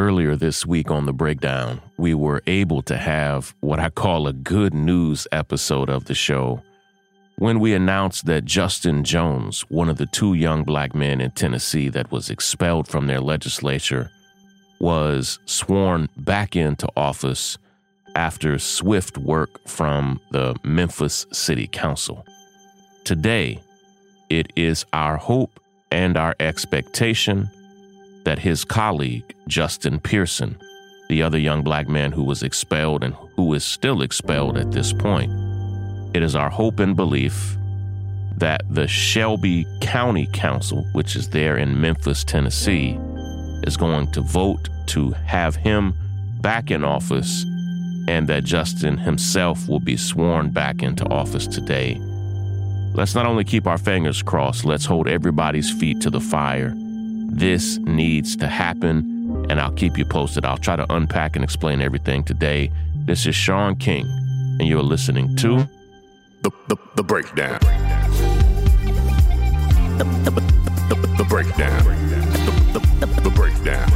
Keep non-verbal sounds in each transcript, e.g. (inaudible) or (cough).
earlier this week on the breakdown, we were able to have what I call a good news episode of the show when we announced that Justin Jones, one of the two young black men in Tennessee that was expelled from their legislature, was sworn back into office after swift work from the Memphis City Council. Today, it is our hope and our expectation that his colleague, Justin Pearson, the other young black man who was expelled and who is still expelled at this point, it is our hope and belief that the Shelby County Council, which is there in Memphis, Tennessee, is going to vote to have him back in office and that Justin himself will be sworn back into office today. Let's not only keep our fingers crossed, let's hold everybody's feet to the fire this needs to happen, and I'll keep you posted. I'll try to unpack and explain everything today. This is Shaun King, and you're listening to The, the, the Breakdown. The, the, the, the Breakdown. The, the, the, the Breakdown.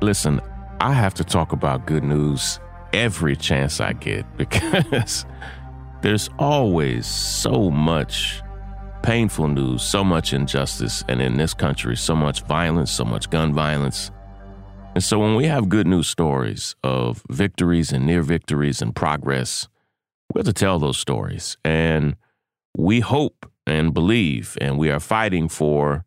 Listen, I have to talk about good news every chance I get (laughs) because there's always so much painful news, so much injustice, and in this country, so much violence, so much gun violence. And so when we have good news stories of victories and near victories and progress, we have to tell those stories. And we hope and believe, and we are fighting for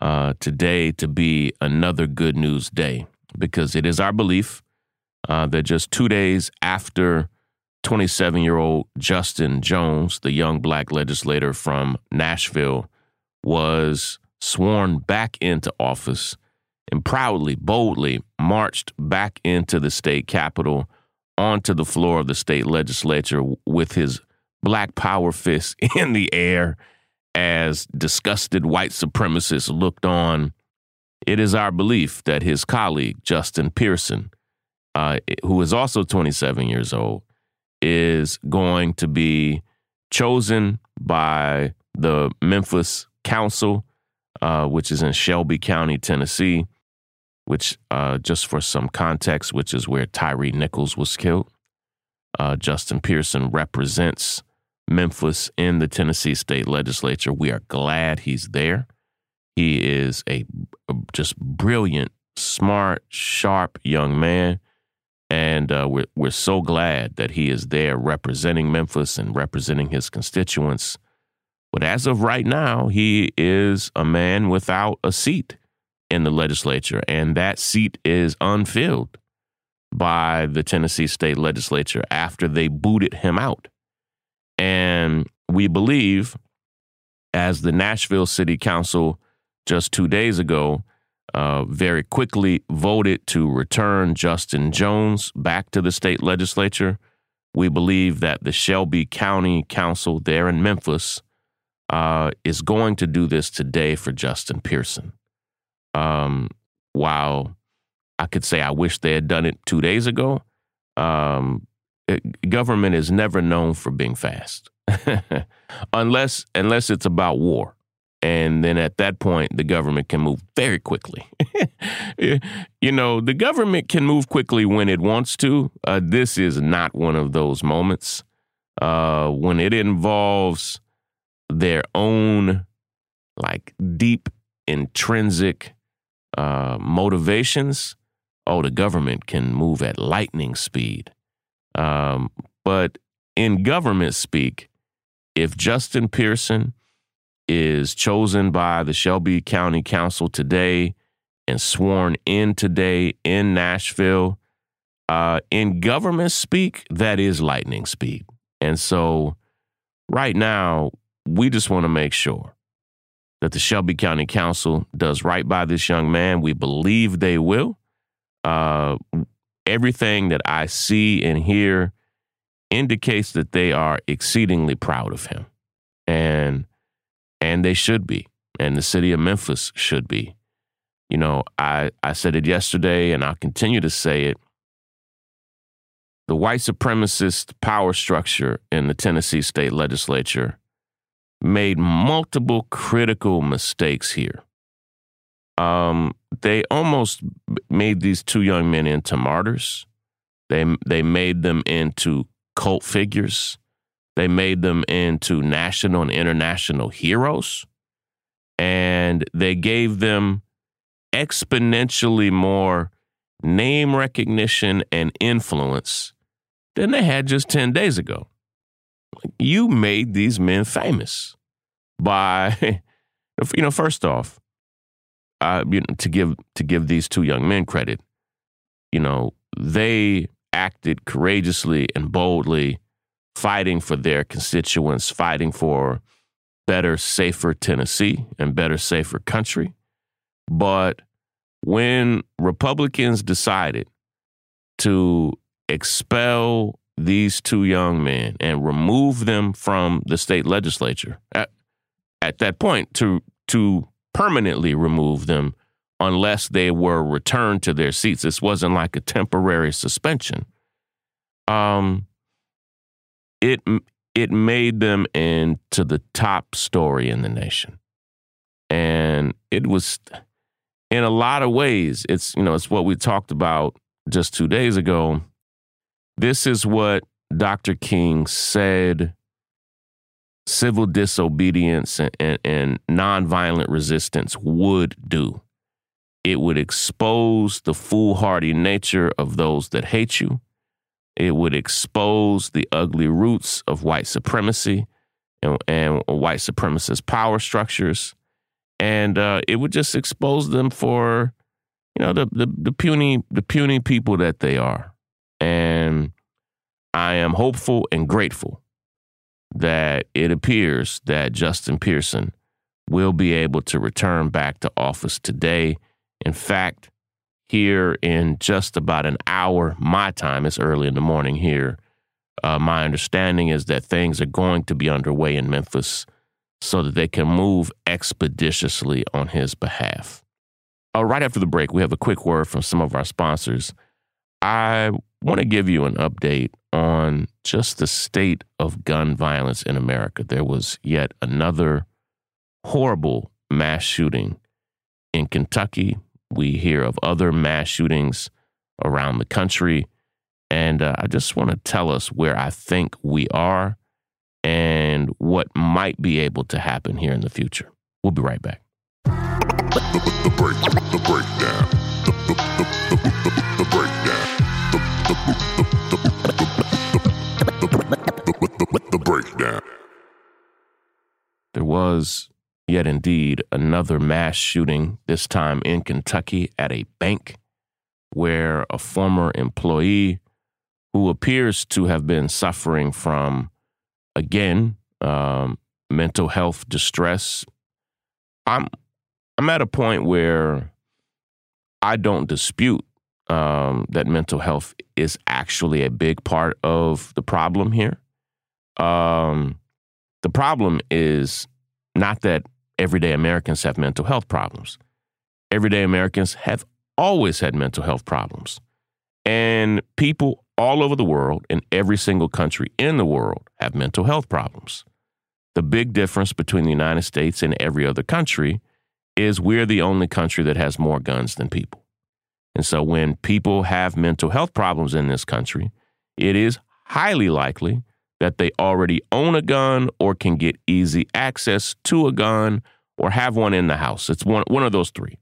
uh, today to be another good news day because it is our belief uh, that just two days after 27 year old Justin Jones, the young black legislator from Nashville, was sworn back into office and proudly, boldly marched back into the state capitol onto the floor of the state legislature with his black power fist (laughs) in the air as disgusted white supremacists looked on it is our belief that his colleague, Justin Pearson, uh, who is also 27 years old, is going to be chosen by the Memphis Council, uh, which is in Shelby County, Tennessee, which, uh, just for some context, which is where Tyre Nichols was killed. Uh, Justin Pearson represents Memphis in the Tennessee state legislature. We are glad he's there. He is a, a just brilliant, smart, sharp young man. And uh, we're, we're so glad that he is there representing Memphis and representing his constituents. But as of right now, he is a man without a seat in the legislature, and that seat is unfilled by the Tennessee state legislature after they booted him out. And we believe, as the Nashville City Council just two days ago, uh, very quickly voted to return Justin Jones back to the state legislature. We believe that the Shelby County Council there in Memphis uh, is going to do this today for Justin Pearson. Um, while I could say I wish they had done it two days ago, um, it, government is never known for being fast, (laughs) unless unless it's about war. And then at that point, the government can move very quickly. (laughs) you know, the government can move quickly when it wants to. Uh, this is not one of those moments. Uh, when it involves their own, like, deep, intrinsic uh, motivations, oh, the government can move at lightning speed. Um, but in government speak, if Justin Pearson is chosen by the Shelby County Council today and sworn in today in Nashville. Uh, in government speak, that is lightning speed. And so, right now, we just want to make sure that the Shelby County Council does right by this young man. We believe they will. Uh, everything that I see and hear indicates that they are exceedingly proud of him. And and they should be, and the city of Memphis should be. You know, I, I said it yesterday, and I'll continue to say it. the white supremacist power structure in the Tennessee state legislature made multiple critical mistakes here. Um, they almost made these two young men into martyrs. They they made them into cult figures. They made them into national and international heroes. And they gave them exponentially more name recognition and influence than they had just 10 days ago. You made these men famous by, (laughs) you know, first off, uh, you know, to give to give these two young men credit, you know, they acted courageously and boldly, fighting for their constituents, fighting for better, safer Tennessee and better, safer country. But when Republicans decided to expel these two young men and remove them from the state legislature at, at that point to to permanently remove them unless they were returned to their seats. This wasn't like a temporary suspension. Um, it it made them into the top story in the nation, and it was in a lot of ways. It's you know it's what we talked about just two days ago. This is what Dr. King said civil disobedience and, and, and nonviolent resistance would do. It would expose the foolhardy nature of those that hate you. It would expose the ugly roots of white supremacy and, and white supremacist power structures. And uh, it would just expose them for, you know, the, the, the puny the puny people that they are. And I am hopeful and grateful that it appears that Justin Pearson will be able to return back to office today. In fact, here in just about an hour, my time, it's early in the morning here. Uh, my understanding is that things are going to be underway in Memphis so that they can move expeditiously on his behalf. Uh, right after the break, we have a quick word from some of our sponsors. I want to give you an update on just the state of gun violence in America. There was yet another horrible mass shooting in Kentucky. We hear of other mass shootings around the country. And uh, I just want to tell us where I think we are and what might be able to happen here in the future. We'll be right back. The, the, the, break, the breakdown. The, the, the, the, the breakdown. The, the, the breakdown. There was yet indeed another mass shooting, this time in Kentucky at a bank, where a former employee who appears to have been suffering from, again, um, mental health distress. I'm I'm at a point where I don't dispute um, that mental health is actually a big part of the problem here. Um, the problem is not that everyday Americans have mental health problems. Everyday Americans have always had mental health problems. And people all over the world, in every single country in the world, have mental health problems. The big difference between the United States and every other country is we're the only country that has more guns than people. And so when people have mental health problems in this country, it is highly likely that they already own a gun or can get easy access to a gun or have one in the house. It's one, one of those three.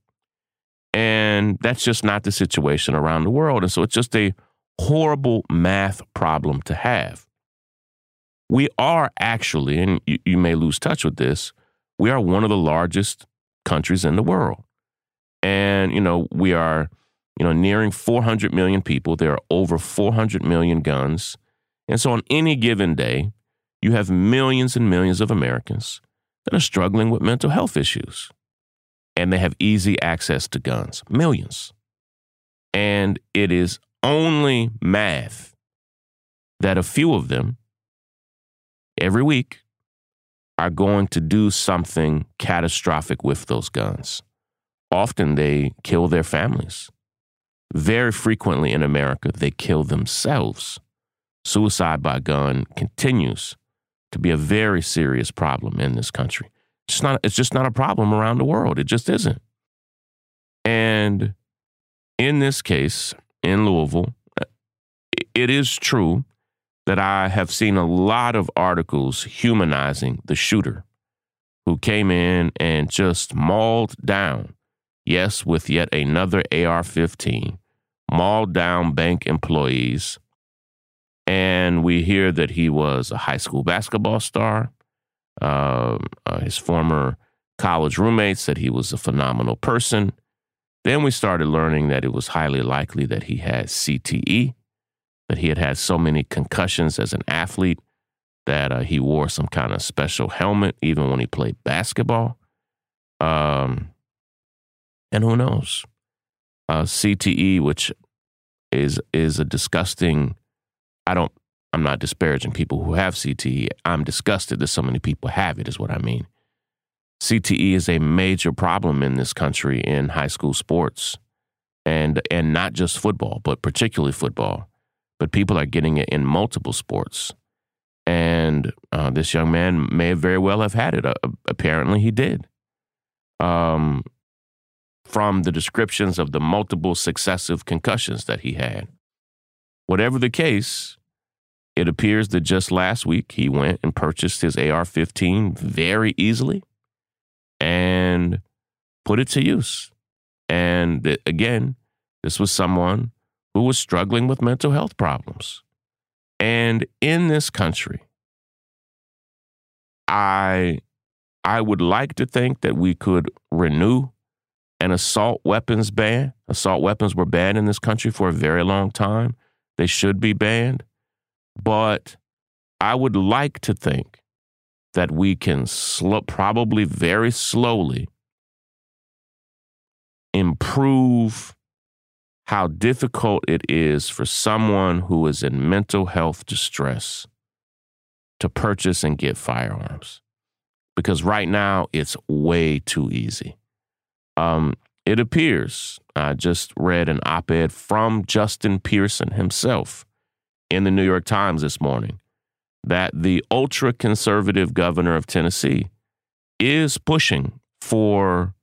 And that's just not the situation around the world. And so it's just a horrible math problem to have. We are actually, and you, you may lose touch with this, we are one of the largest countries in the world. And, you know, we are you know, nearing 400 million people. There are over 400 million guns. And so on any given day, you have millions and millions of Americans that are struggling with mental health issues. And they have easy access to guns, millions. And it is only math that a few of them every week are going to do something catastrophic with those guns. Often they kill their families very frequently in America, they kill themselves suicide by gun continues to be a very serious problem in this country. It's not it's just not a problem around the world. It just isn't. And in this case, in Louisville, uh, it is true that I have seen a lot of articles humanizing the shooter who came in and just mauled down, yes, with yet another AR 15, mauled down bank employees. We hear that he was a high school basketball star. Uh, uh, his former college roommate said he was a phenomenal person. Then we started learning that it was highly likely that he had CTE, that he had had so many concussions as an athlete that uh, he wore some kind of special helmet even when he played basketball. Um, and who knows? Uh, CTE, which is is a disgusting. I don't. I'm not disparaging people who have CTE. I'm disgusted that so many people have it. Is what I mean. CTE is a major problem in this country in high school sports, and and not just football, but particularly football. But people are getting it in multiple sports. And uh, this young man may very well have had it. Uh, apparently, he did. Um, from the descriptions of the multiple successive concussions that he had. Whatever the case, it appears that just last week he went and purchased his AR 15 very easily and put it to use. And again, this was someone who was struggling with mental health problems. And in this country, I I would like to think that we could renew an assault weapons ban. Assault weapons were banned in this country for a very long time. They should be banned. But I would like to think that we can slow, probably very slowly improve how difficult it is for someone who is in mental health distress to purchase and get firearms. Because right now it's way too easy. Um, it appears, I just read an op ed from Justin Pearson himself in the New York Times this morning that the ultra conservative governor of Tennessee is pushing for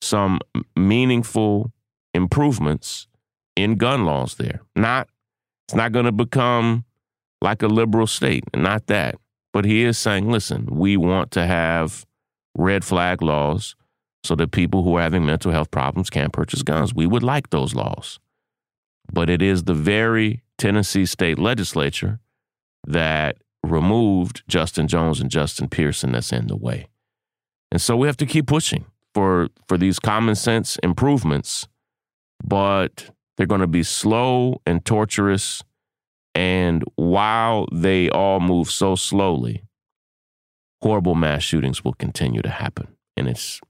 some meaningful improvements in gun laws there. Not it's not going to become like a liberal state, not that. But he is saying, listen, we want to have red flag laws so that people who are having mental health problems can't purchase guns. We would like those laws. But it is the very Tennessee state legislature that removed Justin Jones and Justin Pearson that's in the way. And so we have to keep pushing for for these common sense improvements, but they're going to be slow and torturous and while they all move so slowly, horrible mass shootings will continue to happen. And it's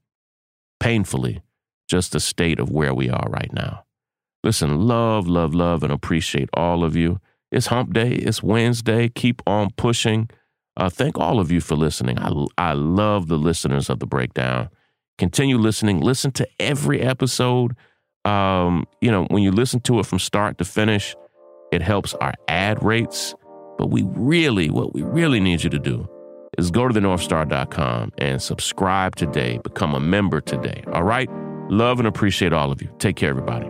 painfully just the state of where we are right now. Listen, love, love, love, and appreciate all of you. It's hump day, it's Wednesday. Keep on pushing. Uh, thank all of you for listening. I, I love the listeners of the breakdown. Continue listening. Listen to every episode. Um, you know, when you listen to it from start to finish, it helps our ad rates. But we really, what we really need you to do is go to the thenorthstar.com and subscribe today. Become a member today. All right? Love and appreciate all of you. Take care, everybody.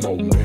Moment.